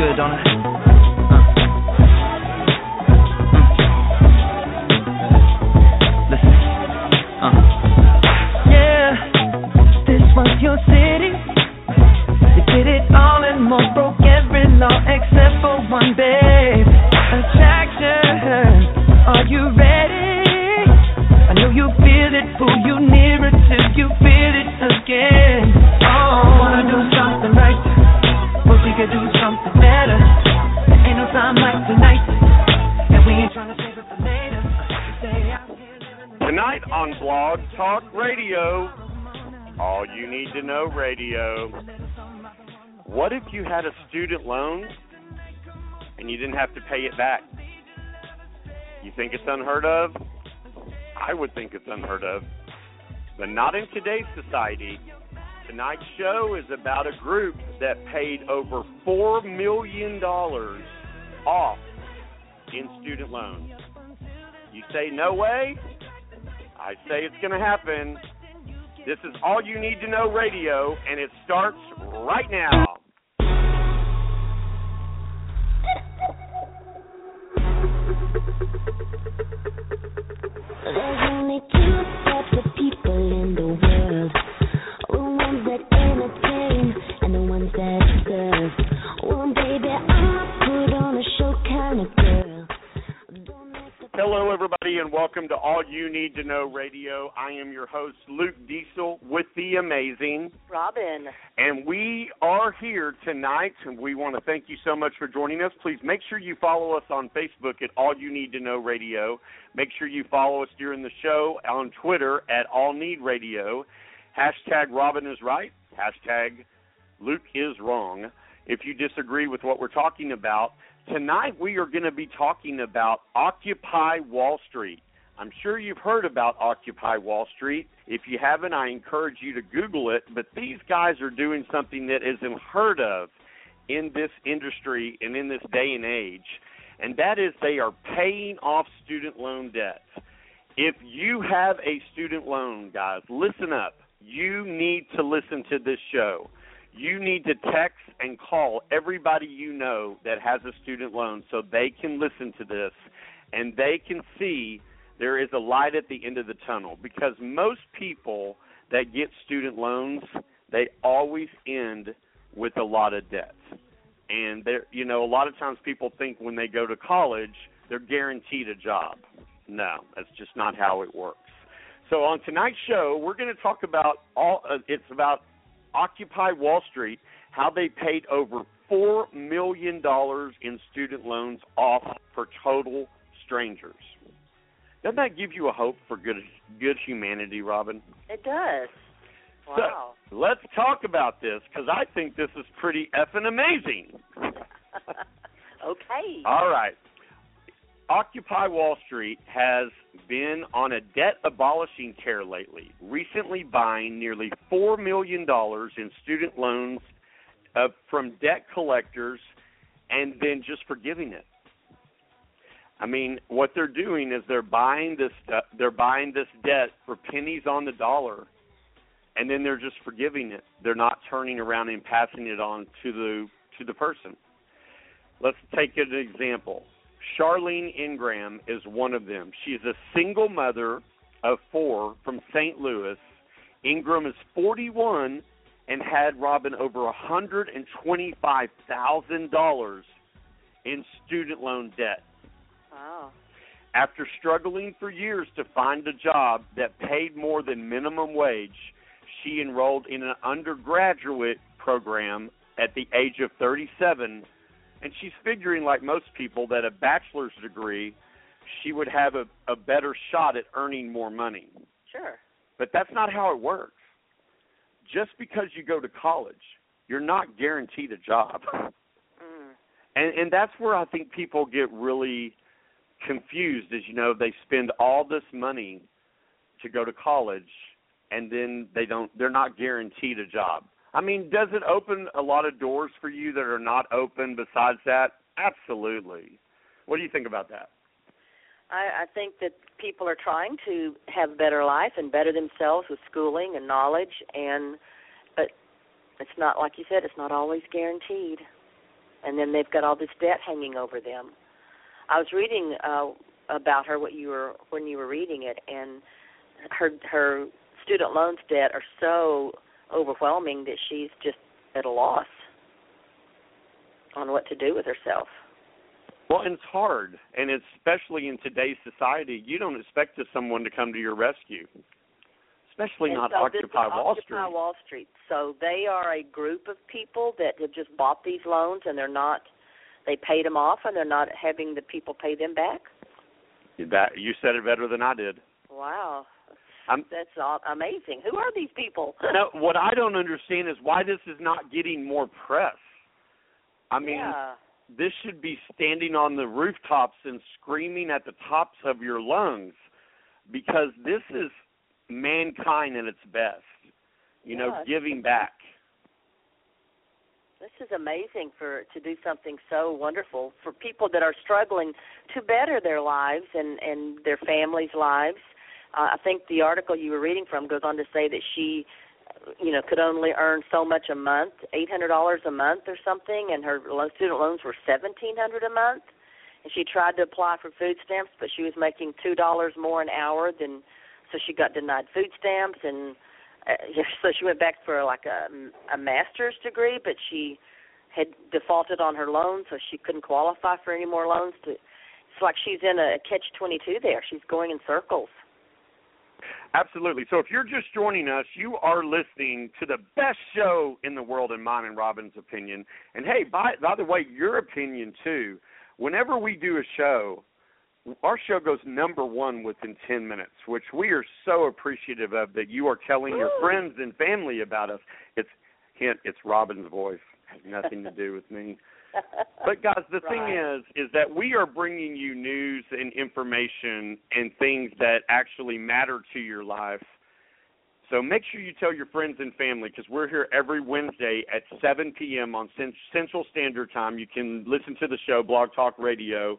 Good, don't it? Listen. Uh. Yeah, this was your city. You did it all and more, broke every law except for one, babe. Attraction, are you ready? I know you feel it, pull you nearer till you feel it again. Oh, wanna do something right, but we could do something better. There ain't no time like tonight, and we ain't trying to save it for later. Stay out here living the Tonight on Blog Talk Radio, all you need to know radio. What if you had a student loan and you didn't have to pay it back? You think it's unheard of? I would think it's unheard of. But not in today's society. Tonight's show is about a group that paid over $4 million off in student loans. You say, no way? I say it's going to happen. This is All You Need to Know Radio, and it starts right now. There's only two types of people in the world. That serve. Well, baby, I'm put on a show kind of girl. Don't make the Hello, everybody, and welcome to All You Need to Know Radio. I am your host, Luke Diesel, with the amazing. Robin. And we are here tonight, and we want to thank you so much for joining us. Please make sure you follow us on Facebook at All You Need to Know Radio. Make sure you follow us during the show on Twitter at All Need Radio. Hashtag Robin is right. Hashtag Luke is wrong. If you disagree with what we're talking about, tonight we are going to be talking about Occupy Wall Street. I'm sure you've heard about Occupy Wall Street. If you haven't, I encourage you to Google it. But these guys are doing something that is unheard of in this industry and in this day and age, and that is they are paying off student loan debts. If you have a student loan, guys, listen up. You need to listen to this show. You need to text and call everybody you know that has a student loan so they can listen to this and they can see there is a light at the end of the tunnel. Because most people that get student loans they always end with a lot of debt. and there you know a lot of times people think when they go to college they're guaranteed a job. No that's just not how it works. So on tonight's show we're going to talk about all uh, it's about occupy wall street how they paid over four million dollars in student loans off for total strangers doesn't that give you a hope for good good humanity robin It does. Wow. so let's talk about this because I think this is pretty effing amazing. okay. All right. Occupy Wall Street has been on a debt abolishing tear lately, recently buying nearly $4 million in student loans uh, from debt collectors and then just forgiving it. I mean, what they're doing is they're buying this uh, they're buying this debt for pennies on the dollar, and then they're just forgiving it. They're not turning around and passing it on to the to the person. Let's take an example. Charlene Ingram is one of them. She's a single mother of four from St. Louis. Ingram is 41 and had Robin over $125,000 in student loan debt. Wow. After struggling for years to find a job that paid more than minimum wage, she enrolled in an undergraduate program at the age of 37, and she's figuring, like most people, that a bachelor's degree, she would have a, a better shot at earning more money. Sure. But that's not how it works. Just because you go to college, you're not guaranteed a job. Mm. And and that's where I think people get really confused is you know they spend all this money to go to college and then they don't they're not guaranteed a job. I mean, does it open a lot of doors for you that are not open besides that? Absolutely. What do you think about that? I, I think that people are trying to have a better life and better themselves with schooling and knowledge, and but it's not like you said. It's not always guaranteed, and then they've got all this debt hanging over them. I was reading uh, about her what you were when you were reading it, and her her student loans debt are so overwhelming that she's just at a loss on what to do with herself. Well, and it's hard, and it's especially in today's society, you don't expect someone to come to your rescue, especially and not so Occupy Wall Occupy Street. Wall Street. So they are a group of people that have just bought these loans and they're not. They paid them off and they're not having the people pay them back. That you said it better than I did. Wow, I'm, that's all, amazing. Who are these people? no, what I don't understand is why this is not getting more press. I mean, yeah. this should be standing on the rooftops and screaming at the tops of your lungs because this is mankind at its best. You know, Yeah, it's giving back. This is amazing for to do something so wonderful for people that are struggling to better their lives and and their families' lives. Uh, I think the article you were reading from goes on to say that she, you know, could only earn so much a month, eight hundred dollars a month or something, and her student loans were seventeen hundred a month. And she tried to apply for food stamps, but she was making two dollars more an hour than, so she got denied food stamps and uh, so she went back for like a a master's degree, but she had defaulted on her loan, so she couldn't qualify for any more loans. To it's like she's in a catch twenty two there. She's going in circles. Absolutely. So if you're just joining us, you are listening to the best show in the world, in mine and Robin's opinion. And hey, by by the way, your opinion too. Whenever we do a show, our show goes number one within 10 minutes, which we are so appreciative of that you are telling your friends and family about us. It's hint, it's Robin's voice. Has nothing to do with me. But guys, the thing is, is that we are bringing you news and information and things that actually matter to your life. So make sure you tell your friends and family because we're here every Wednesday at 7 p.m. on Central Standard Time. You can listen to the show, Blog Talk Radio,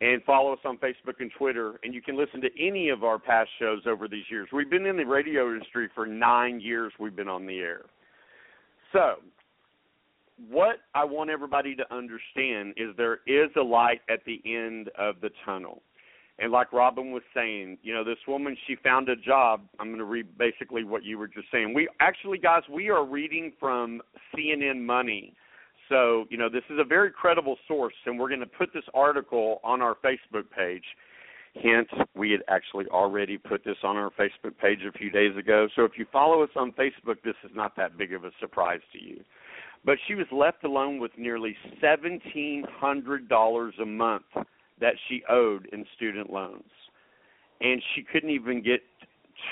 and follow us on Facebook and Twitter. And you can listen to any of our past shows over these years. We've been in the radio industry for nine years. We've been on the air. So what I want everybody to understand is there is a light at the end of the tunnel. And like Robin was saying, you know, this woman she found a job. I'm going to read basically what you were just saying. We actually guys, we are reading from CNN Money. So, you know, this is a very credible source and we're going to put this article on our Facebook page. Hint, we had actually already put this on our Facebook page a few days ago. So if you follow us on Facebook, this is not that big of a surprise to you but she was left alone with nearly seventeen hundred dollars a month that she owed in student loans and she couldn't even get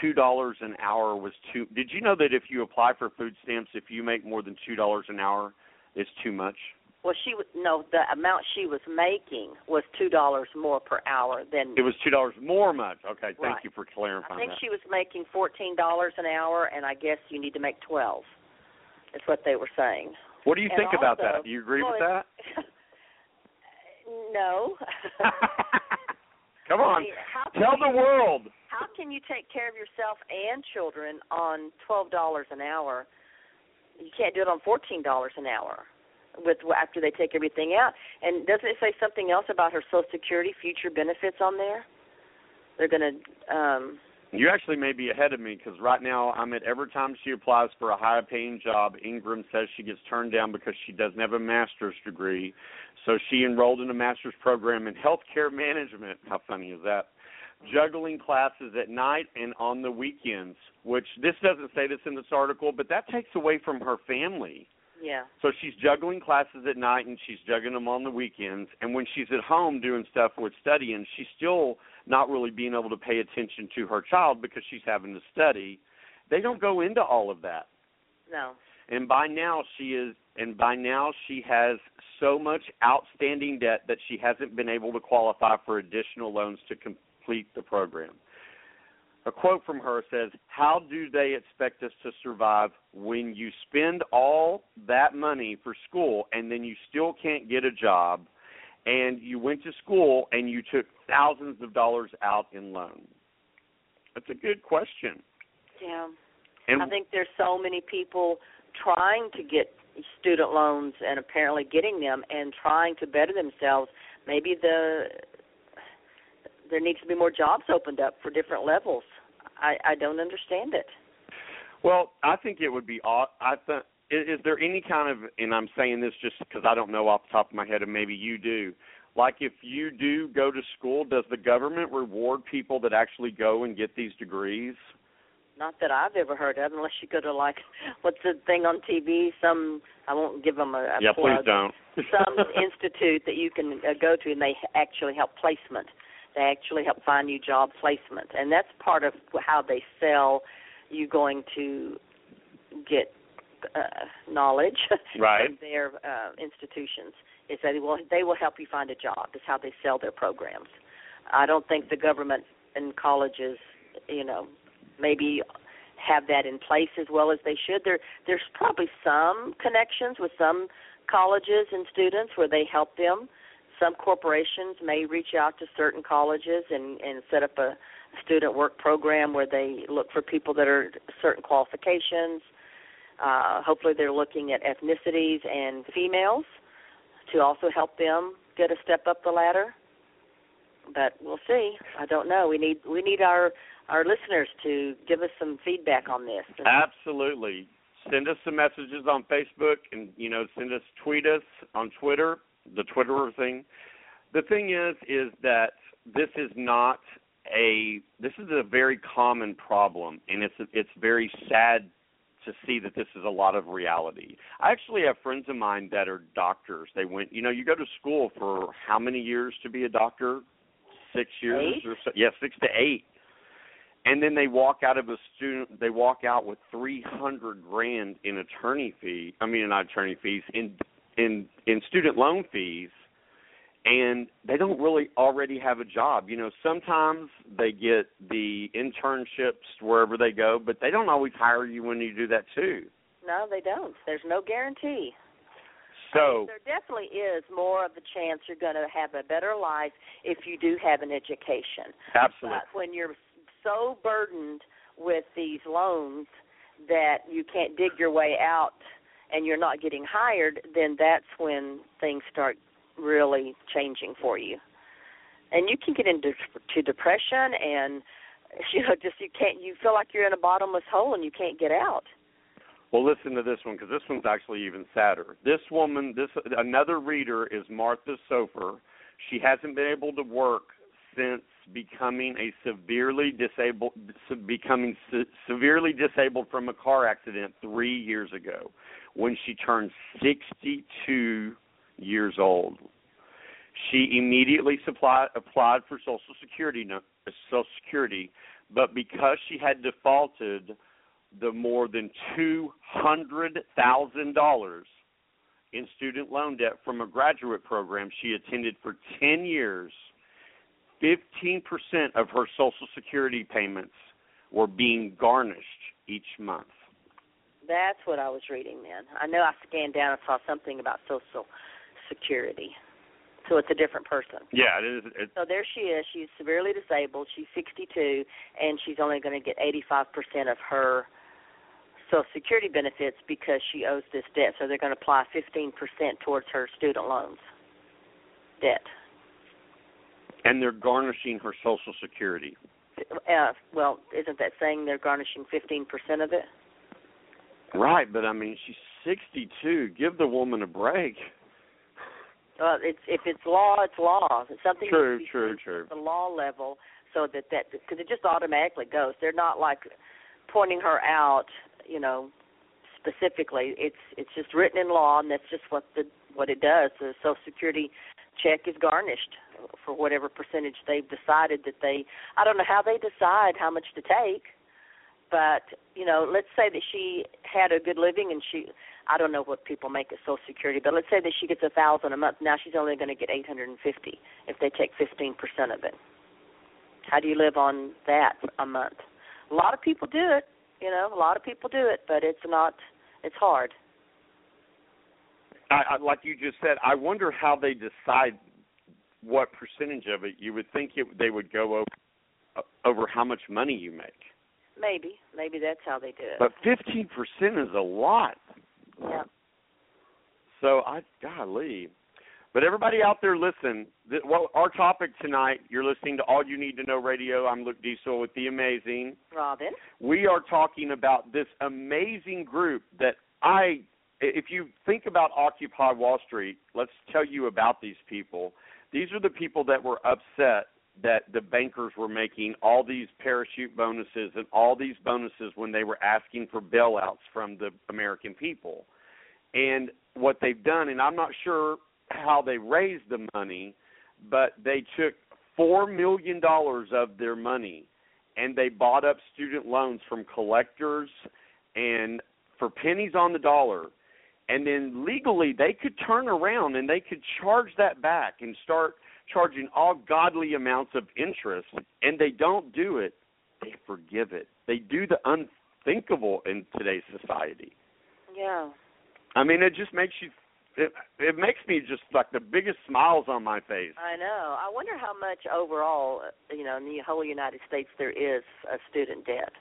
two dollars an hour was too did you know that if you apply for food stamps if you make more than two dollars an hour it's too much Well, she no. The amount she was making was two dollars more per hour than. it was two dollars more much okay thank Right. you for clarifying I think that she was making fourteen dollars an hour, and I guess you need to make twelve. That's what they were saying. what do you and think about that do you agree well, with that No. Come I on, mean, can tell you- the world. How can you take care of yourself and children on twelve dollars an hour? You can't do it on fourteen dollars an hour with after they take everything out. And doesn't it say something else about her Social Security future benefits on there? They're going to. um You actually may be ahead of me because right now I'm at every time she applies for a high paying job, Ingram says she gets turned down because she doesn't have a master's degree. So she enrolled in a master's program in healthcare management. How funny is that? Juggling classes at night and on the weekends, which this doesn't say this in this article, but that takes away from her family. Yeah. So she's juggling classes at night and she's juggling them on the weekends. And when she's at home doing stuff with studying, she's still not really being able to pay attention to her child because she's having to study. They don't go into all of that. No. And by now she is and by now she has so much outstanding debt that she hasn't been able to qualify for additional loans to complete the program. A quote from her says, How do they expect us to survive when you spend all that money for school and then you still can't get a job and you went to school and you took thousands of dollars out in loan? That's a good question. Yeah. And I think there's so many people trying to get student loans and apparently getting them and trying to better themselves. Maybe the there needs to be more jobs opened up for different levels. I I don't understand it. Well, I think it would be. I think is, is there any kind of, and I'm saying this just because I don't know off the top of my head, and maybe you do. Like, if you do go to school, does the government reward people that actually go and get these degrees? Not that I've ever heard of, unless you go to like what's the thing on TV? Some I won't give them a, a yeah, plug. please don't. some institute that you can uh, go to, and they actually help placement. They actually help find you job placement, and that's part of how they sell you going to get uh, knowledge Right. from their uh, institutions. Is that they will they will help you find a job. Is how they sell their programs. I don't think the government and colleges, you know, maybe have that in place as well as they should. There there's probably some connections with some colleges and students where they help them. Some corporations may reach out to certain colleges and and set up a student work program where they look for people that are certain qualifications. Uh, hopefully, they're looking at ethnicities and females to also help them get a step up the ladder. But we'll see. I don't know. We need we need our our listeners to give us some feedback on this. Absolutely. Send us some messages on Facebook, and you know, send us tweet us on Twitter, the Twitterer thing. The thing is, is that this is not a this is a very common problem, and it's it's very sad to see that this is a lot of reality. I actually have friends of mine that are doctors. They went, you know, you go to school for how many years to be a doctor? Six years Eight? or so? Yeah, six to eight and then they walk out of a student they walk out with three hundred grand in attorney fee i mean not attorney fees in in in student loan fees and they don't really already have a job you know sometimes they get the internships wherever they go but they don't always hire you when you do that too No, they don't. There's no guarantee. so there definitely is more of a chance you're going to have a better life if you do have an education. absolutely But when you're so burdened with these loans that you can't dig your way out and you're not getting hired, then that's when things start really changing for you. And you can get into to depression and you know just you can't you feel like you're in a bottomless hole and you can't get out. Well, listen to this one because this one's actually even sadder. This woman, this another reader is Martha Sofer. She hasn't been able to work since becoming a severely disabled, becoming se- severely disabled from a car accident three years ago, when she turned 62 years old. She immediately supply, applied for Social Security, Social Security, but because she had defaulted the more than two hundred thousand dollars in student loan debt from a graduate program she attended for ten years, fifteen percent of her Social Security payments were being garnished each month. That's what I was reading then. I know I scanned down and saw something about Social Security. So it's a different person. Yeah, it is. It, So there she is. She's severely disabled. She's 62, and she's only going to get 85% of her Social Security benefits because she owes this debt. So they're going to apply 15% towards her student loans debt. and they're garnishing her Social Security. Uh, well, isn't that saying they're garnishing 15% of it? Right, but I mean, she's 62. Give the woman a break. Well, it's if it's law, it's law. It's something True, needs to be true, true. at the law level, so that that because it just automatically goes. They're not like pointing her out, you know, specifically. It's it's just written in law, and that's just what the what it does. The Social Security check is garnished for whatever percentage they've decided that they. I don't know how they decide how much to take, but you know, let's say that she had a good living and she. I don't know what people make at Social Security, but let's say that she gets a thousand a month. Now she's only going to get eight hundred and fifty if they take fifteen percent of it. How do you live on that a month? A lot of people do it. You know, a lot of people do it, but it's not. It's hard. I, I, like you just said, I wonder how they decide what percentage of it. You would think it, they would go over over how much money you make, Maybe, maybe that's how they do it. but 15% is a lot. Yeah. So I golly. But everybody out there, listen. Th- well, our topic tonight. You're listening to All You Need to Know Radio. I'm Luke Diesel with the Amazing. Robin. We are talking about this amazing group that I. If you think about Occupy Wall Street, let's tell you about these people. These are the people that were upset that the bankers were making all these parachute bonuses and all these bonuses when they were asking for bailouts from the American people. And what they've done, and I'm not sure how they raised the money, but they took four million dollars of their money and they bought up student loans from collectors and for pennies on the dollar and then legally they could turn around and they could charge that back and start charging all godly amounts of interest and they don't do it they forgive it they do the unthinkable in today's society Yeah. i mean it just makes you it, it makes me just like the biggest smiles on my face I know. I wonder how much overall, you know, in the whole United States there is a student debt.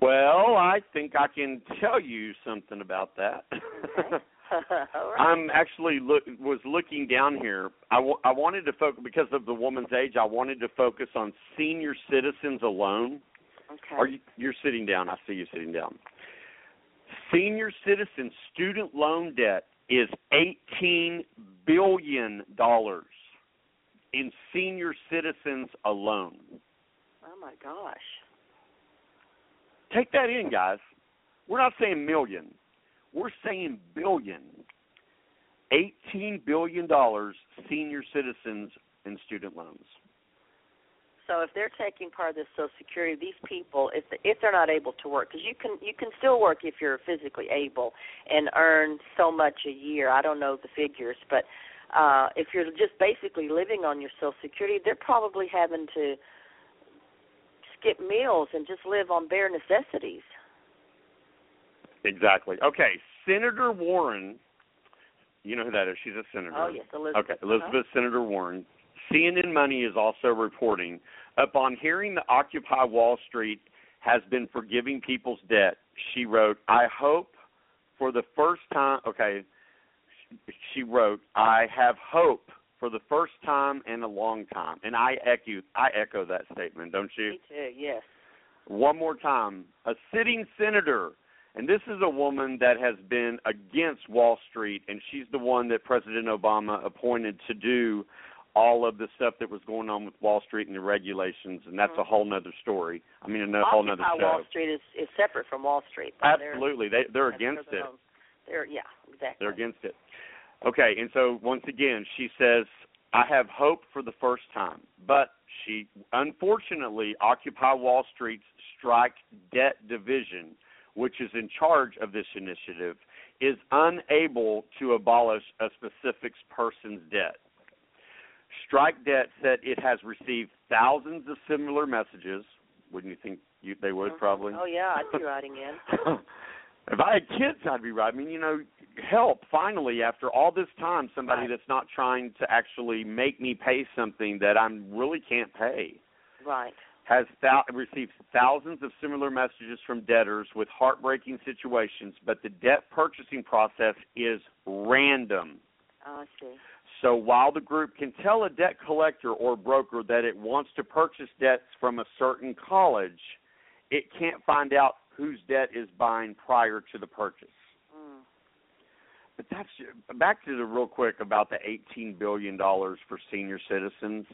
well i think i can tell you something about that right. I'm actually look was looking down here. I, w- I wanted to focus because of the woman's age. I wanted to focus on senior citizens alone. okay. Are you you're sitting down? I see you sitting down. Senior citizen student loan debt is 18 billion dollars in senior citizens alone. oh my gosh. Take that in, guys. We're not saying million. We're saying billion. Eighteen billion dollars senior citizens in student loans. So if they're taking part of this Social Security, these people, if if they're not able to work, because you can you can still work if you're physically able and earn so much a year. I don't know the figures, but uh if you're just basically living on your Social Security, they're probably having to skip meals and just live on bare necessities. Exactly. Okay, Senator Warren. You know who that is? She's a senator. Oh yes, Elizabeth. Okay, Elizabeth uh-huh. Senator Warren. CNN Money is also reporting upon hearing that Occupy Wall Street has been forgiving people's debt. She wrote, "I hope for the first time." Okay, she wrote, "I have hope for the first time in a long time," and I echo I echo that statement. Don't you? Me too. Yes. One more time. A sitting senator, and this is a woman that has been against Wall Street, and she's the one that President Obama appointed to do all of the stuff that was going on with Wall Street and the regulations, and that's a mm-hmm. whole nother story. I mean, a whole nother Occupy show. Wall Street is is separate from Wall Street. though. They're- Absolutely, they they're against it. own- They're yeah, exactly. They're against it. Okay, and so once again, she says, I have hope for the first time. But she, unfortunately, Occupy Wall Street's Strike Debt Division, which is in charge of this initiative, is unable to abolish a specific person's debt. Strike Debt said it has received thousands of similar messages. Wouldn't you think you, they would, Mhm. probably? Oh yeah, I'd be writing in. if I had kids, I'd be writing. I mean, you know, help finally after all this time somebody that's not trying to actually make me pay something that I really can't pay. Right. Has thou- received thousands of similar messages from debtors with heartbreaking situations, but the debt purchasing process is random. Oh, I see. So while the group can tell a debt collector or broker that it wants to purchase debts from a certain college, it can't find out whose debt is buying prior to the purchase. Mm. But that's back to the real quick about the 18 billion dollars for senior citizens.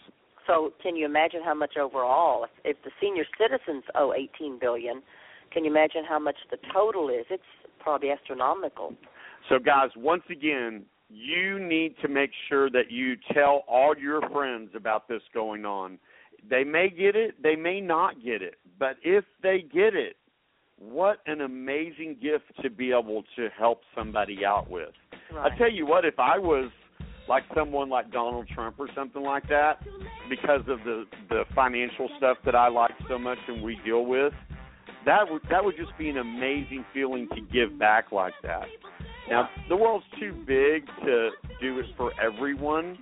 So, can you imagine how much overall? If, if the senior citizens owe 18 billion, can you imagine how much the total is? It's probably astronomical. So guys, once again, you need to make sure that you tell all your friends about this going on. They may get it, they may not get it, but if they get it, what an amazing gift to be able to help somebody out with. Right. I tell you what, if I was like someone like Donald Trump or something like that, because of the the financial stuff that I like so much and we deal with, that would that would just be an amazing feeling to give back like that. Now the world's too big to do it for everyone,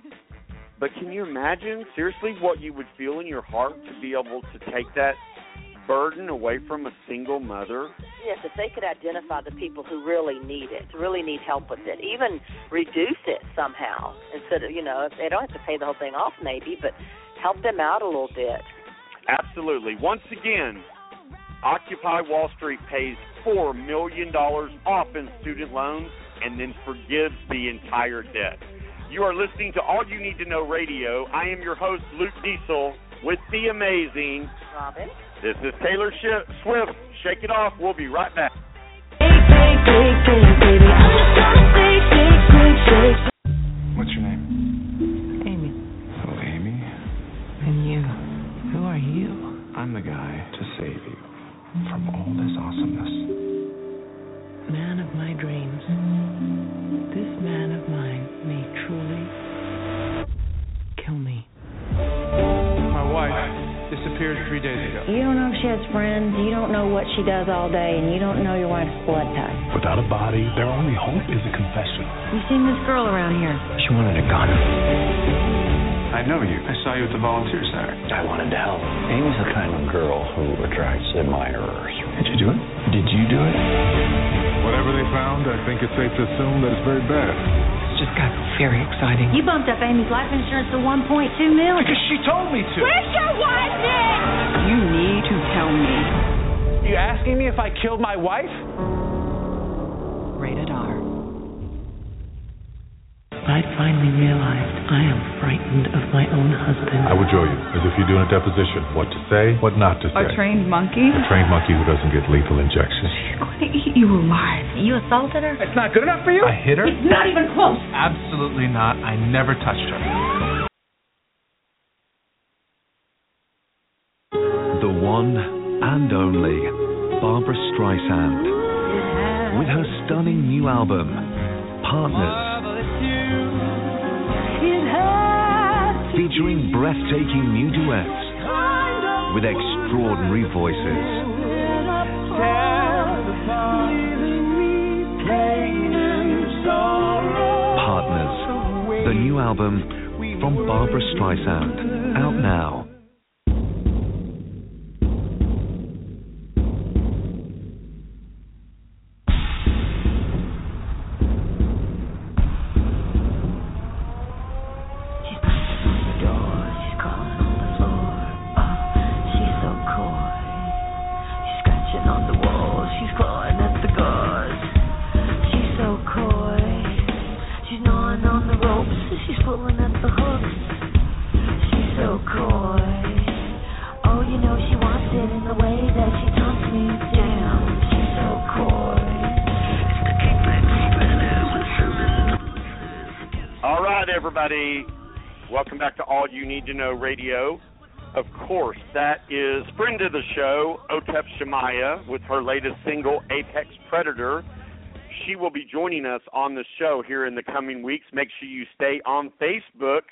but can you imagine seriously what you would feel in your heart to be able to take that burden away from a single mother? Yes, if they could identify the people who really need it, really need help with it, even reduce it somehow instead of you know if they don't have to pay the whole thing off maybe, but help them out a little bit. Absolutely. Once again, Occupy Wall Street pays $4 million off in student loans and then forgives the entire debt. You are listening to All You Need to Know Radio. I am your host, Luke Diesel, with the amazing Robin. This is Taylor Sh- Swift. Shake it off. We'll be right back. What's your name? Amy. Oh, Amy. And you. Who are you? I'm the guy to save you from all this awesomeness. Man of my dreams. This man of mine may truly disappeared three days ago. You don't know if she has friends. You don't know what she does all day, and you don't know your wife's blood type. Without a body, their only hope is a confession. You seen this girl around here? She wanted a gun. I know you. I saw you at the volunteer center. I wanted to help. Amy's the kind of girl who attracts admirers. Did you do it? Did you do it? Whatever they found, I think it's safe to assume that it's very bad. This just got very exciting. You bumped up Amy's life insurance to 1.2 million. Because she told me to. Where's your wife, Nick? You need to tell me. You asking me if I killed my wife? Rated R. I finally realized I am frightened of my own husband. I would show you, as if you're doing a deposition, what to say, what not to say. A trained monkey? A trained monkey who doesn't get lethal injections. She's going to eat you alive. You assaulted her? It's not good enough for you? I hit her? It's not even close. Absolutely not. I never touched her. The one and only Barbra Streisand. With her stunning new album, Partners. Featuring breathtaking new duets with extraordinary voices. Partners, the new album from Barbra Streisand, out now. Everybody. Welcome back to All You Need to Know Radio. Of course, that is friend of the show, Otep Shamaya, with her latest single, Apex Predator. She will be joining us on the show here in the coming weeks. Make sure you stay on Facebook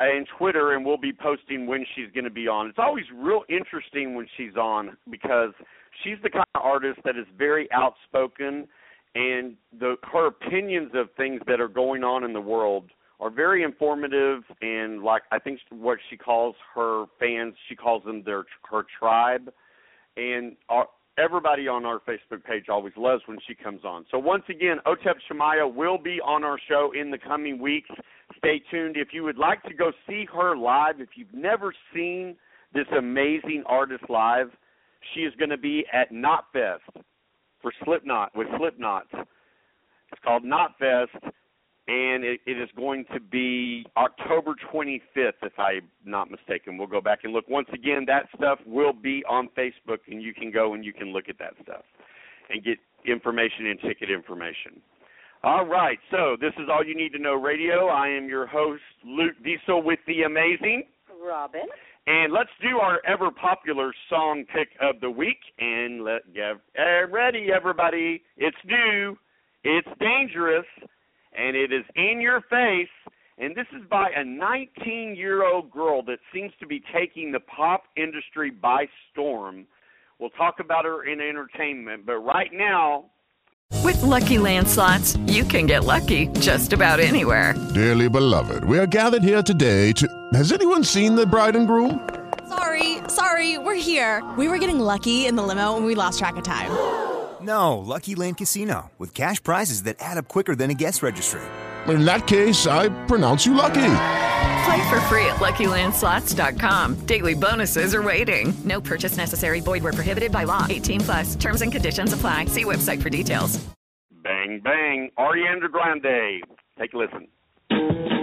and Twitter, and we'll be posting when she's going to be on. It's always real interesting when she's on because she's the kind of artist that is very outspoken and the her opinions of things that are going on in the world are very informative and like I think what she calls her fans, she calls them their her tribe, and our, everybody on our Facebook page always loves when she comes on. So once again, Otep Shamaya will be on our show in the coming weeks. Stay tuned. If you would like to go see her live, if you've never seen this amazing artist live, she is going to be at Knotfest for Slipknot with Slipknot. It's called Knotfest, and it, it is going to be October 25th, if I'm not mistaken. We'll go back and look. Once again, that stuff will be on Facebook, and you can go and you can look at that stuff and get information and ticket information. All right, so this is All You Need to Know Radio. I am your host, Luke Diesel, with the amazing Robin. and let's do our ever popular song pick of the week. And let get uh, ready, everybody. It's new, it's dangerous, and it is in your face. And this is by a 19 year old girl that seems to be taking the pop industry by storm. We'll talk about her in entertainment, but right now, With Lucky Land slots, you can get lucky just about anywhere. Dearly beloved, we are gathered here today to. Has anyone seen the bride and groom? Sorry, sorry, we're here. We were getting lucky in the limo and we lost track of time. No, Lucky Land Casino, with cash prizes that add up quicker than a guest registry. In that case, I pronounce you lucky. Play for free at LuckyLandSlots.com. Daily bonuses are waiting. No purchase necessary. Void where prohibited by law. 18 plus. Terms and conditions apply. See website for details. bang, bang, Ariana Grande. Take a listen.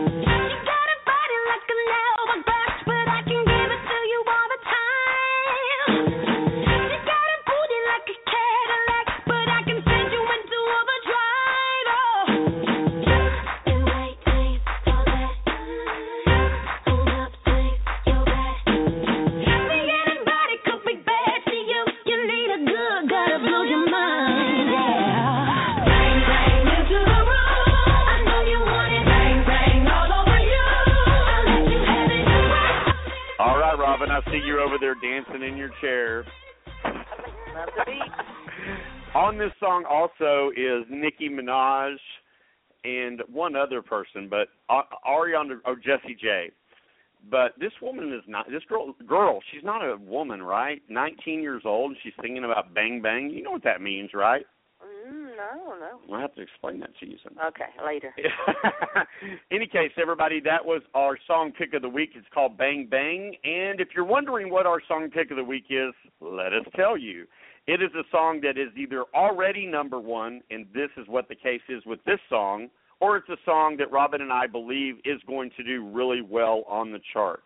Over there dancing in your chair. On this song also is Nicki Minaj and one other person, but Ariana or Jessie J. But this woman is not this girl. Girl, she's not a woman, right? 19 years old, and she's singing about bang bang. You know what that means, right? I'll have to explain that to you sometime. Okay, later. Any case, everybody, that was our song pick of the week. It's called Bang Bang. And if you're wondering what our song pick of the week is, let us tell you. It is a song that is either already number one, and this is what the case is with this song, or it's a song that Robin and I believe is going to do really well on the charts.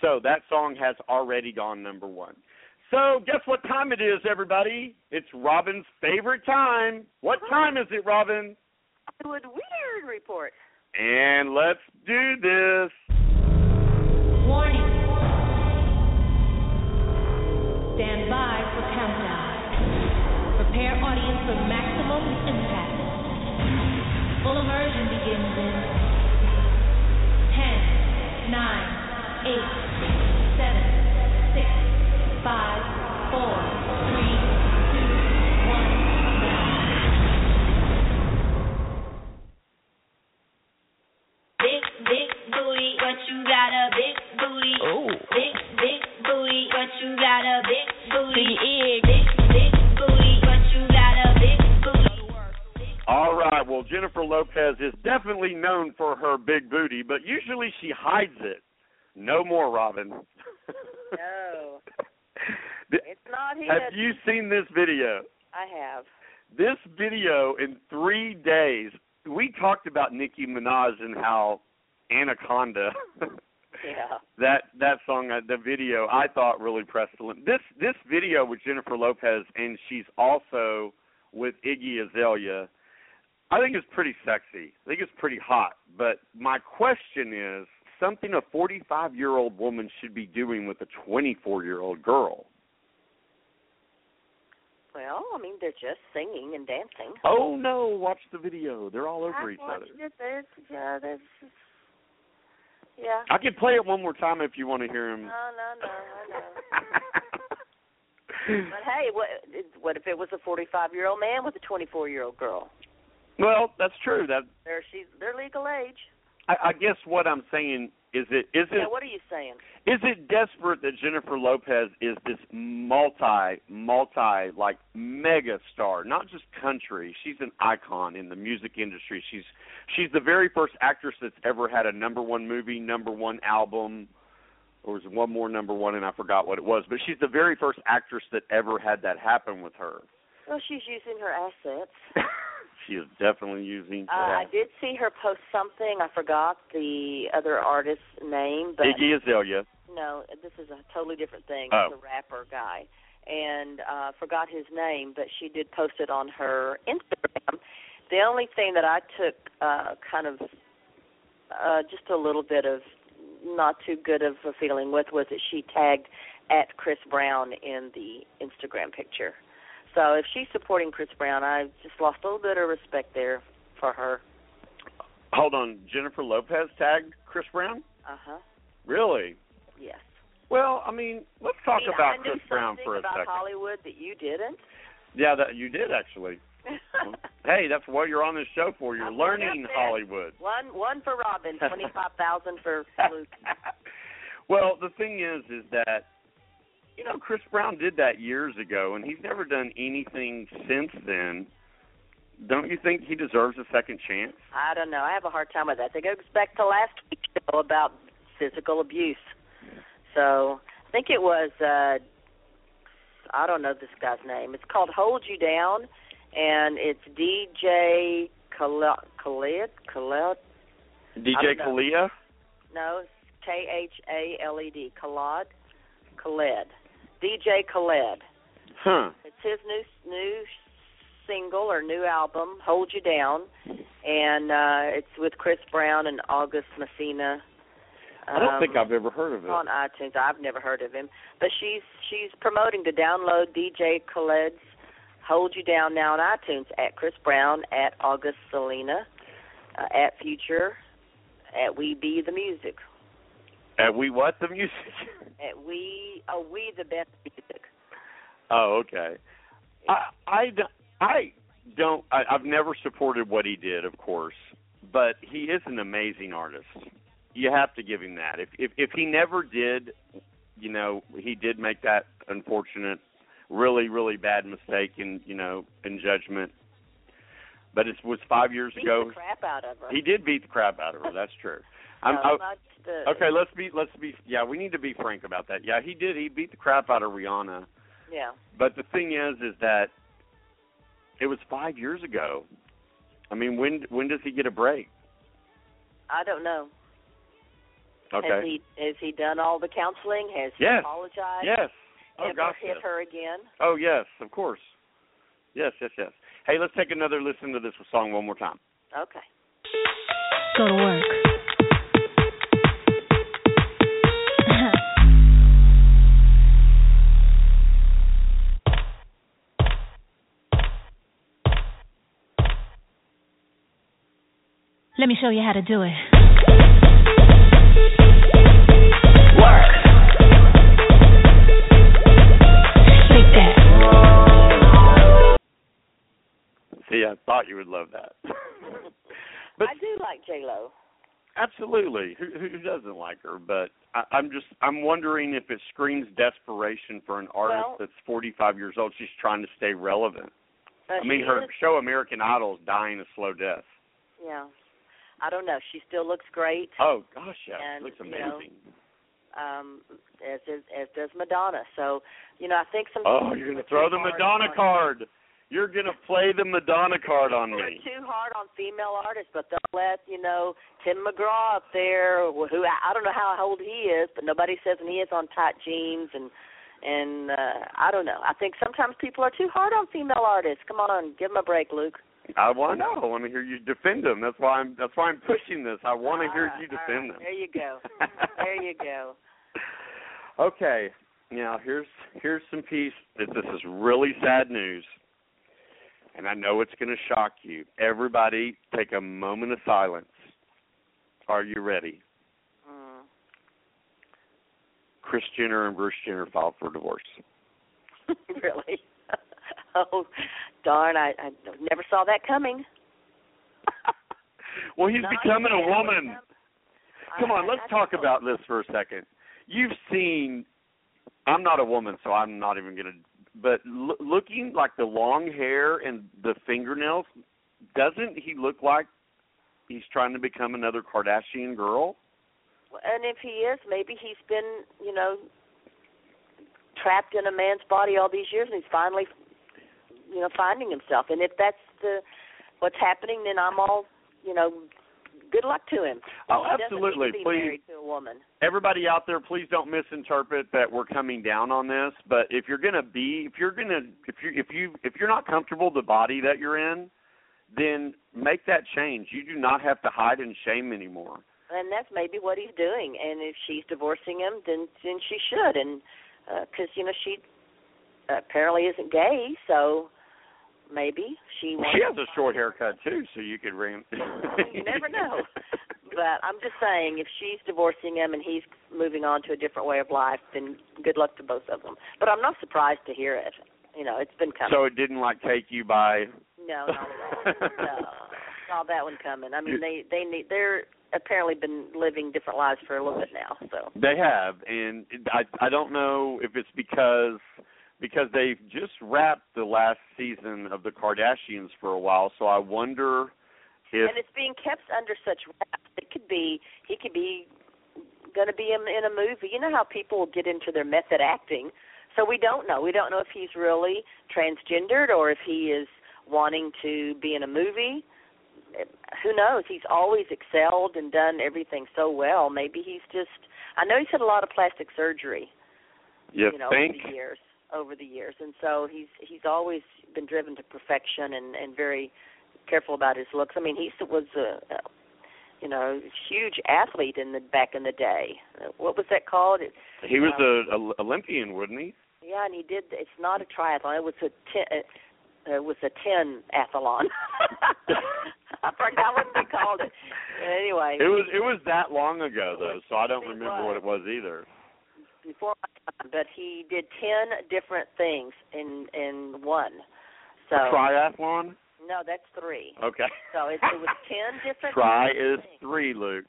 So that song has already gone number one. So guess what time it is, everybody? It's Robin's favorite time. What time is it, Robin? Hollywood Weird Report. And let's do this. You got a big booty. Oh. Big, big booty, but you got a big booty. Big, big booty, but you got a big booty. All right. Well, Jennifer Lopez is definitely known for her big booty, but usually she hides it. No more, Robin. No. It's not his. Have you seen this video? I have. This video in three days. We talked about Nicki Minaj and how Anaconda. Yeah. that that song, uh, the video, I thought really pressed the lim- This this video with Jennifer Lopez, and she's also with Iggy Azalea. I think it's pretty sexy. I think it's pretty hot. But my question is something a 45 year old woman should be doing with a 24 year old girl. Well, I mean, they're just singing and dancing. Oh no! Watch the video. They're all over I each watched other. it. There's, yeah, there's, yeah. I can play it one more time if you want to hear him. No, no, no, I know. But hey, what what if it was a 45 year old man with a 24 year old girl? Well, that's true. That They're she's they're legal age. I, I guess what I'm saying is it is it Yeah, what are you saying? is it desperate that Jennifer Lopez is this multi multi like mega star, not just country. She's an icon in the music industry. She's she's the very first actress that's ever had a number one movie, number one album. There was one more number one, and I forgot what it was. But she's the very first actress that ever had that happen with her. Well, she's using her assets. She is definitely using. Uh, I did see her post something. I forgot the other artist's name, but Iggy Azalea. no, this is a totally different thing. Oh. It's a rapper guy, and uh, forgot his name, but she did post it on her Instagram. The only thing that I took uh, kind of uh, just a little bit of not too good of a feeling with was that she tagged at Chris Brown in the Instagram picture. So if she's supporting Chris Brown, I just lost a little bit of respect there for her. Hold on, Jennifer Lopez tagged Chris Brown. Uh huh. Really? Yes. Well, I mean, let's talk See, about I Chris Brown for a about second. Hollywood that you didn't. Yeah, that you did actually. hey, that's what you're on this show for. You're I'm learning. Hollywood. One one for Robin, twenty five thousand for Luke. Well, the thing is, is that you know Chris Brown did that years ago, and he's never done anything since then. Don't you think he deserves a second chance? I don't know. I have a hard time with that. That goes back to last week's show about physical abuse. So I think it was uh I don't know this guy's name. It's called Hold You Down and it's DJ Khaled Khaled Khaled DJ don't know. Kalia. No, it's K H A L E D Khaled Khaled. DJ Khaled. Huh. It's his new new single or new album, Hold You Down, and uh it's with Chris Brown and August Messina. I don't Um, think I've ever heard of it. on iTunes. I've never heard of him, but she's she's promoting to download DJ Khaled's "Hold You Down" now on iTunes at Chris Brown, at August Alsina, uh, at Future, at We Be the Music, And we what the music? at We Oh We the Best Music. Oh, okay. I I don't- I don't. I, I've never supported what he did, of course, but he is an amazing artist. You have to give him that. If if if he never did, you know, he did make that unfortunate, really really bad mistake in you know in judgment. But it was five years Beat ago. the crap out of her. He did beat the crap out of her. That's true. I'm, No, I, not the- okay, let's be let's be yeah. We need to be frank about that. Yeah, he did. He beat the crap out of Rihanna. Yeah. But the thing is, is that it was five years ago. I mean, when when does he get a break? I don't know. Okay. Has he has he done all the counseling? Has he Yes. apologized? Yes. Oh Ever gosh. hit Yes. her again? Oh yes, of course. Yes, yes, yes. Hey, let's take another listen to this song one more time. Okay. Go to work. Let me show you how to do it. Work. Shake that. See, I thought you would love that. but, I do like J Lo. Absolutely. Who who doesn't like her? But I, I'm just I'm wondering if it screams desperation for an artist Well- that's 45 years old. She's trying to stay relevant. Uh, I mean, her is- show American Idol is dying a slow death. Yeah. I don't know. She still looks great. Oh gosh, yeah, And, looks you know, amazing. Um, as is, as does Madonna. So, you know, I think some. Oh, you're gonna throw the Madonna card. You're gonna play the Madonna card on me. They're too hard on female artists, but they'll let you know Tim McGraw up there, wh- who I I don't know how old he is, but nobody says when he is on tight jeans and and uh I don't know. I think sometimes people are too hard on female artists. Come on, give them a break, Luke. I want to know. I want to hear you defend them. That's why I'm. That's why I'm pushing this. I want to hear you defend right. them. There you go. there you go. Okay. Now here's here's some piece. This, this is really sad news, and I know it's going to shock you. Everybody, take a moment of silence. Are you ready? Mm. Kris Jenner and Bruce Jenner filed for divorce. really? oh, darn! I, I never saw that coming. well, he's Not becoming a woman. Come on, I- let's I talk know. about this for a second. You've seen. I'm not a woman, so I'm not even gonna. But l- looking like the long hair and the fingernails, doesn't he look like he's trying to become another Kardashian girl? And if he is, maybe he's been, you know, trapped in a man's body all these years, and he's finally, you know, finding himself. And if that's the what's happening, then I'm all, you know, good luck to him. Oh, he absolutely. Need to be Please. married to a woman. everybody out there, please don't misinterpret that we're coming down on this. But if you're gonna be, if you're gonna, if you, if you, if you're not comfortable the body that you're in, then make that change. You do not have to hide and shame anymore. and that's maybe what he's doing. And if she's divorcing him, then then she should. And uh, because you know she apparently isn't gay, so maybe she. Wants She has a short haircut too, so you could ring. you never know. But I'm just saying, if she's divorcing him and he's moving on to a different way of life, then good luck to both of them. But I'm not surprised to hear it. You know, it's been coming. so it didn't like take you by. no, not at all. no, saw that one coming. I mean, they they need they're apparently been living different lives for a little bit now. So They have, and I I don't know if it's because because they've just wrapped the last season of the Kardashians for a while, so I wonder if and it's being kept under such wraps. It could be he could be going to be in, in a movie. You know how people get into their method acting. So we don't know. We don't know if he's really transgendered or if he is wanting to be in a movie. Who knows? He's always excelled and done everything so well. Maybe he's just. I know he's had a lot of plastic surgery. you, know, think over the years, over the years, and so he's he's always been driven to perfection and and very careful about his looks. I mean, he was a, a you know huge athlete in the back in the day. What was that called? It, he was um, a, a Olympian, wouldn't he? yeah, and he did. It's not a triathlon. It was a ten. Uh, it was a ten athlon. I forgot what they called it. Anyway, It was it was that long ago though, so I don't remember was. what it was either. before my but he did ten different things in in one. So Triathlon? no, that's three. Okay. So it, it was ten different. Try is things. three, Luke.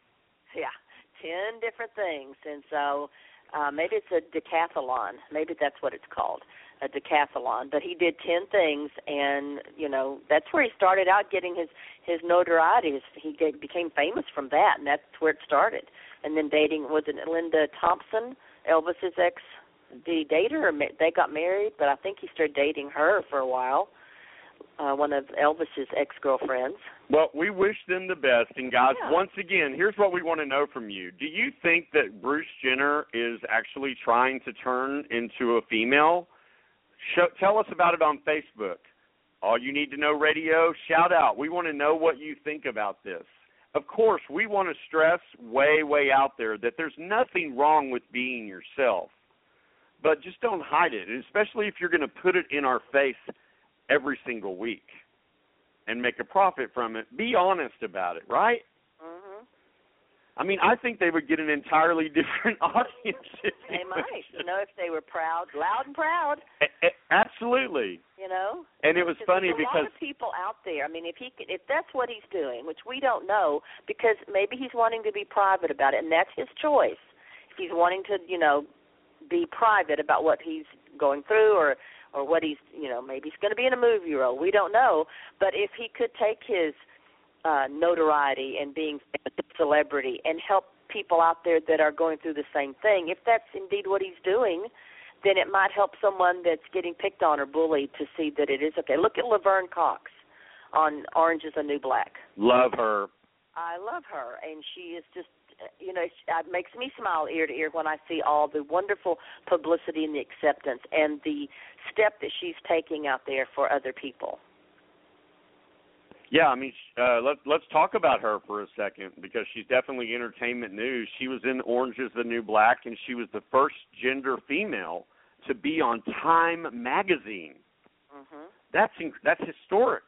Yeah, ten different things, and so uh, maybe it's a decathlon. Maybe that's what it's called, a decathlon. But he did ten things, and you know that's where he started out getting his his notoriety. His, he get, became famous from that, and that's where it started. And then dating was it Linda Thompson, Elvis's ex? Did he date her? Or ma- they got married, but I think he started dating her for a while. Uh, one of Elvis's ex girlfriends. Well, we wish them the best. And guys, Yeah. once again, here's what we want to know from you. Do you think that Bruce Jenner is actually trying to turn into a female? Show, tell us about it on Facebook. All you need to know radio, shout out. We want to know what you think about this. Of course, we want to stress way, way out there that there's nothing wrong with being yourself. But just don't hide it, especially if you're going to put it in our face every single week and make a profit from it. Be honest about it, right? Mhm. I mean, I think they would get an entirely different audience. if They might, you know, if they were proud, loud and proud, A- a- Absolutely. you know. And it was funny there's a because lot of people out there. I mean, if he could, if that's what he's doing, which we don't know, because maybe he's wanting to be private about it, and that's his choice. If he's wanting to, you know, be private about what he's going through, or or what he's, you know, maybe he's going to be in a movie role. We don't know. But if he could take his uh, notoriety and being a celebrity and help people out there that are going through the same thing, if that's indeed what he's doing, then it might help someone that's getting picked on or bullied to see that it is okay. Look at Laverne Cox on Orange is the New Black. love her. I love her, and she is just, you know, it makes me smile ear to ear when I see all the wonderful publicity and the acceptance and the step that she's taking out there for other people. Yeah, I mean, uh, let let's talk about her for a second because she's definitely entertainment news. She was in Orange is the New Black, and she was the first gender female to be on Time magazine. Mhm. That's inc- that's historic.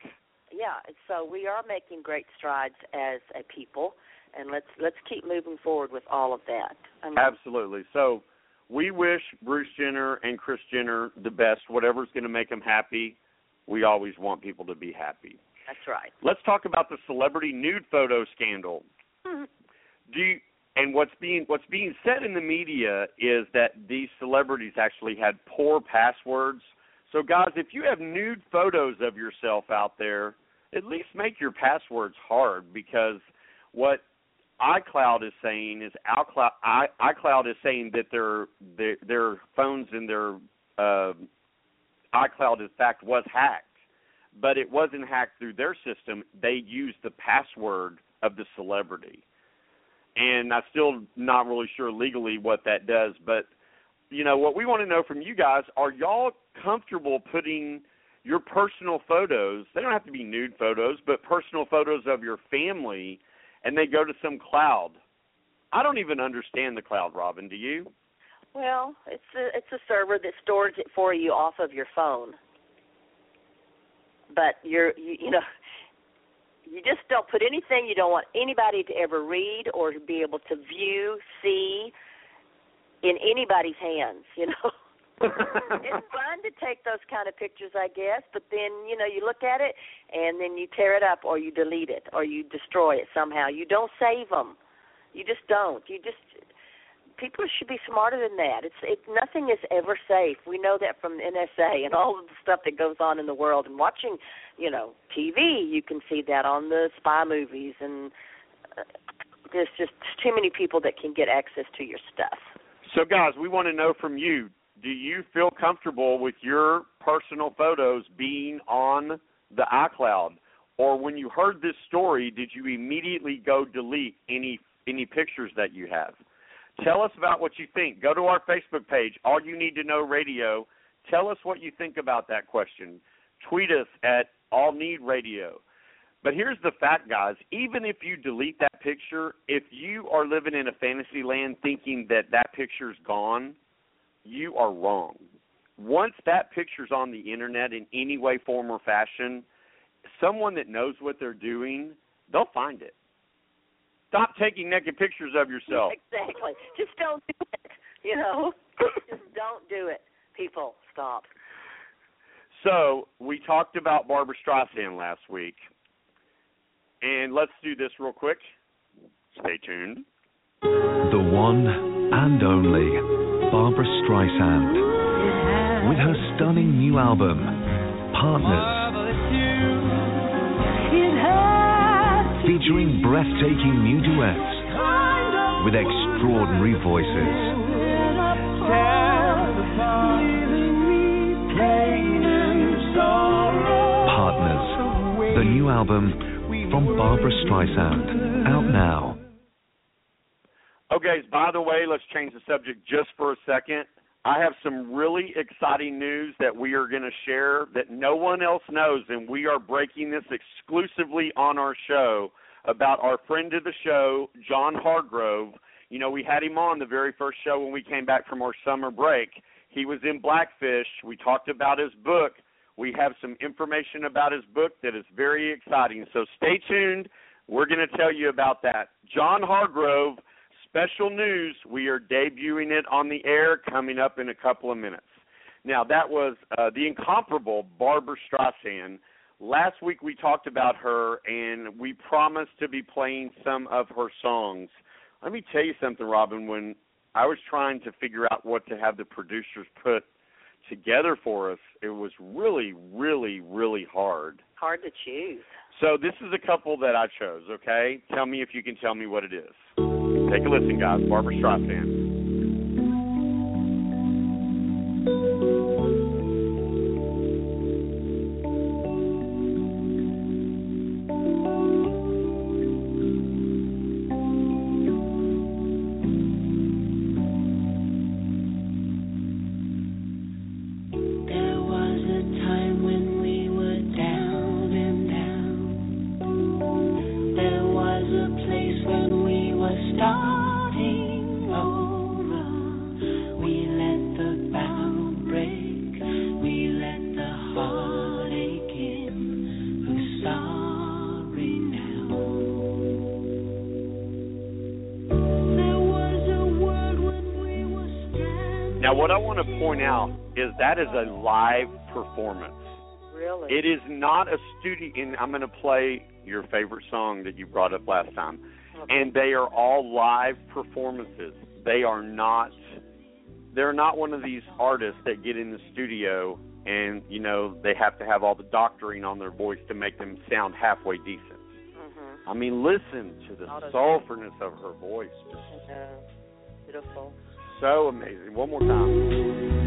yeah so we are making great strides as a people and let's let's keep moving forward with all of that I mean, Absolutely. So we wish Bruce Jenner and Kris Jenner the best. Whatever's going to make them happy, we always want people to be happy. That's right. Let's talk about the celebrity nude photo scandal. Mm-hmm. Do you, and what's being what's being said in the media is that these celebrities actually had poor passwords. So guys, if you have nude photos of yourself out there, at least make your passwords hard because what iCloud is saying is iCloud I, iCloud is saying that their their, their phones and their uh, iCloud in fact was hacked, but it wasn't hacked through their system. They used the password of the celebrity, and I'm still not really sure legally what that does. But you know what we want to know from you guys: Are y'all comfortable putting your personal photos? They don't have to be nude photos, but personal photos of your family, and they go to some cloud. I don't even understand the cloud, Robin. Do you? Well, it's a it's a server that stores it for you off of your phone. But you're you, you know you just don't put anything you don't want anybody to ever read or to be able to view, see in anybody's hands, you know. it's fun to take those kind of pictures, I guess, but then, you know, you look at it and then you tear it up or you delete it or you destroy it somehow. You don't save them. You just don't. You just people should be smarter than that. It's it nothing is ever safe. We know that from NSA and all of the stuff that goes on in the world. And watching, you know, TV, you can see that on the spy movies, and uh, there's just too many people that can get access to your stuff. So, guys, we want to know from you: Do you feel comfortable with your personal photos being on the iCloud, or when you heard this story, did you immediately go delete any any pictures that you have? Tell us about what you think. Go to our Facebook page, All You Need to Know Radio. Tell us what you think about that question. Tweet us at All Need Radio. But here's the fact, guys. Even if you delete that picture, if you are living in a fantasy land thinking that that picture's gone, you are wrong. Once that picture's on the internet in any way, form, or fashion, someone that knows what they're doing, they'll find it. Stop taking naked pictures of yourself. Exactly. Just don't do it. You know, just don't do it. People, stop. So we talked about Barbra Streisand last week, and let's do this real quick. Stay tuned. The one and only Barbra Streisand. With her stunning new album, Partners. Featuring breathtaking new duets with extraordinary voices. Partners, the new album from Barbra Streisand, out now. Okay, by the way, let's change the subject just for a second. I have some really exciting news that we are going to share that no one else knows, and we are breaking this exclusively on our show about our friend of the show, John Hargrove. You know, we had him on the very first show when we came back from our summer break. He was in Blackfish. We talked about his book. We have some information about his book that is very exciting. So stay tuned. We're going to tell you about that. John Hargrove, special news. We are debuting it on the air coming up in a couple of minutes. Now, that was uh, the incomparable Barbra Streisand. Last week we talked about her, and we promised to be playing some of her songs. Let me tell you something, Robin. When I was trying to figure out what to have the producers put together for us, it was really, really, really hard. Hard to choose. So this is a couple that I chose, okay? Tell me if you can tell me what it is. Take a listen, guys. Barbra Streisand. That is a live performance. Really? It is not a studio. And I'm going to play your favorite song that you brought up last time, and they are all live performances. They are not. They're not one of these artists that get in the studio and you know they have to have all the doctoring on their voice to make them sound halfway decent. Mm-hmm. I mean, listen to the Auto- soulfulness of her voice. Yeah. Beautiful. So amazing. One more time.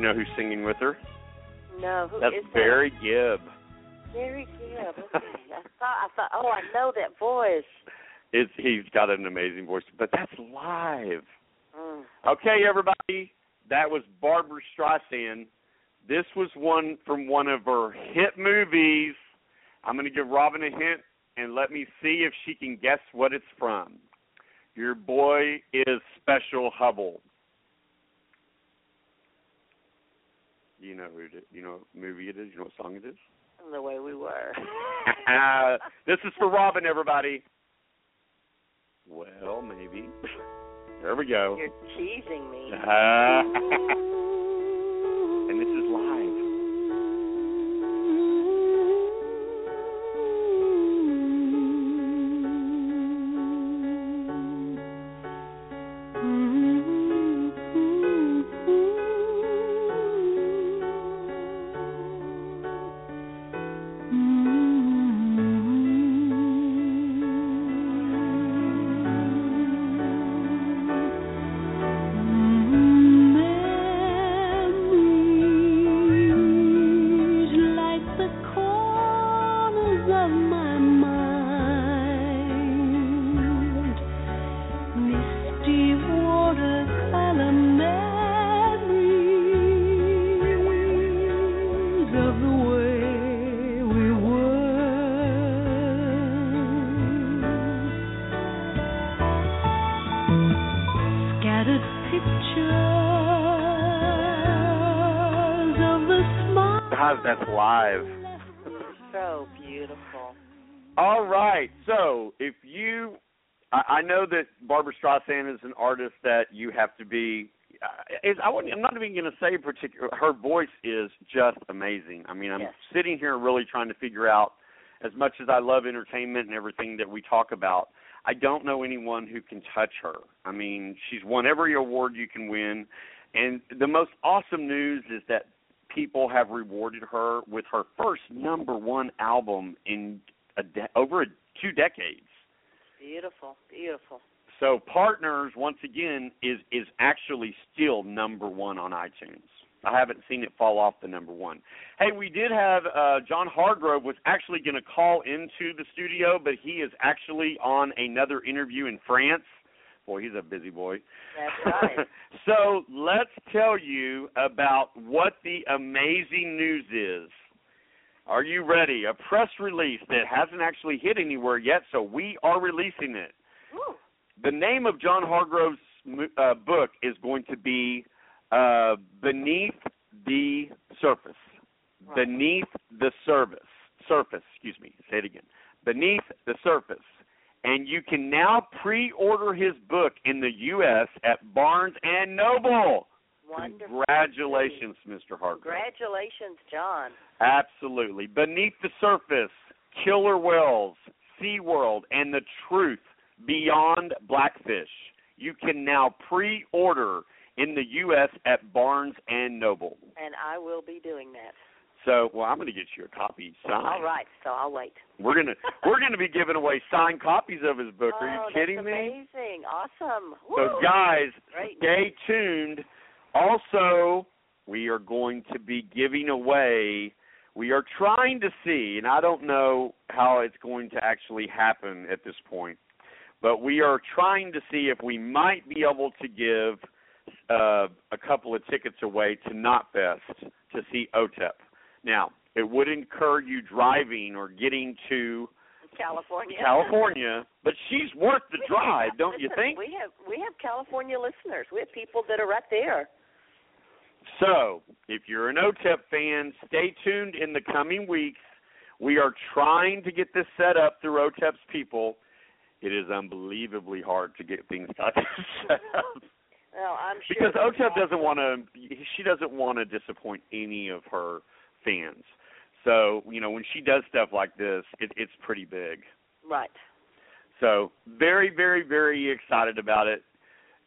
You know who's singing with her? No, who That's is that? Barry Gibb. Barry Gibb. Okay. I thought I thought oh I know that voice. It's he's got an amazing voice, but that's live. Mm. Okay, everybody, that was Barbra Streisand. This was one from one of her hit movies. I'm going to give Robin a hint and let me see if she can guess what it's from. Your boy is Special Hubbell. You know who it is. You know what movie it is. You know what song it is. The way we were. this is for Robin, everybody. Well, maybe. There we go. You're teasing me. and Streisand is an artist that you have to be. Uh, is, I wouldn't, I'm not even going to say particular. Her voice is just amazing. I mean, I'm Yes. sitting here really trying to figure out. As much as I love entertainment and everything that we talk about, I don't know anyone who can touch her. I mean, she's won every award you can win, and the most awesome news is that people have rewarded her with her first number one album in a de- over a, two decades. Beautiful. Beautiful. So Partners once again is is actually still number one on iTunes. I haven't seen it fall off the number one. Hey, we did have uh, John Hargrove was actually going to call into the studio, but he is actually on another interview in France. Boy, he's a busy boy. That's right. so let's tell you about what the amazing news is. Are you ready? A press release that hasn't actually hit anywhere yet, so we are releasing it. The name of John Hargrove's uh, book is going to be uh, Beneath the Surface. Beneath the Surface. Surface, excuse me. Say it again. Beneath the Surface. And you can now pre-order his book in the U.S. at Barnes and Noble. Wonderful. Congratulations, Mr. Hargrove. Congratulations, John. Absolutely. Beneath the Surface, Killer Whales, SeaWorld, and the Truth Beyond Blackfish. You can now pre order in the U.S. at Barnes and Noble. And I will be doing that. So, well, I'm going to get you a copy signed. All right. So I'll wait. We're gonna we're gonna be giving away signed copies of his book. Are you oh, kidding that's me? Amazing. Awesome. So, guys, Great. stay tuned. Also, we are going to be giving away. We are trying to see, and I don't know how it's going to actually happen at this point, but we are trying to see if we might be able to give uh, a couple of tickets away to Knotfest to see OTEP. Now, it would incur you driving or getting to California. California, but she's worth the drive, don't you think? We have we have California listeners. We have people that are right there. So, if you're an OTEP fan, stay tuned in the coming weeks. We are trying to get this set up through OTEP's people. It is unbelievably hard to get things this set up. Well, I'm sure because OTEP doesn't want to. She doesn't want to disappoint any of her fans. So you know when she does stuff like this, it, it's pretty big. Right. So very, very, very excited about it.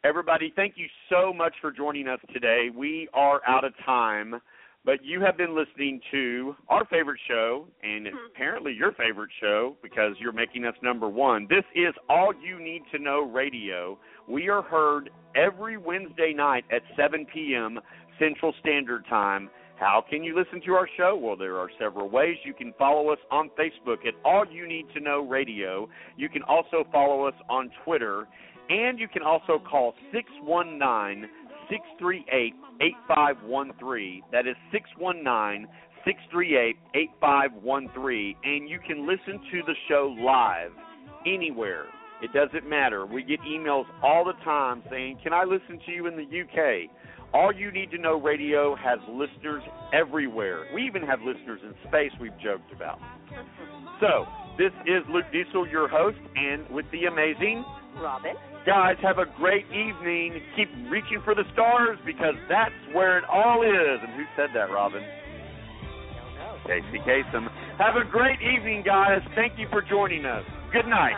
Everybody, thank you so much for joining us today. We are out of time, but you have been listening to our favorite show, and mm-hmm. apparently your favorite show because you're making us number one. This is All You Need to Know Radio. We are heard every Wednesday night at 7 p.m. Central Standard Time. How can you listen to our show? Well, there are several ways. You can follow us on Facebook at All You Need to Know Radio. You can also follow us on Twitter, and you can also call 619 638 8513. That is 619 638 8513. And you can listen to the show live anywhere. It doesn't matter. We get emails all the time saying, Can I listen to you in the UK? All You Need to Know Radio has listeners everywhere. We even have listeners in space we've joked about. So, this is Luke Diesel, your host, and with the amazing Robin. Guys, have a great evening. Keep reaching for the stars because that's where it all is. And who said that, Robin? Casey Kasem. Have a great evening, guys. Thank you for joining us. Good night.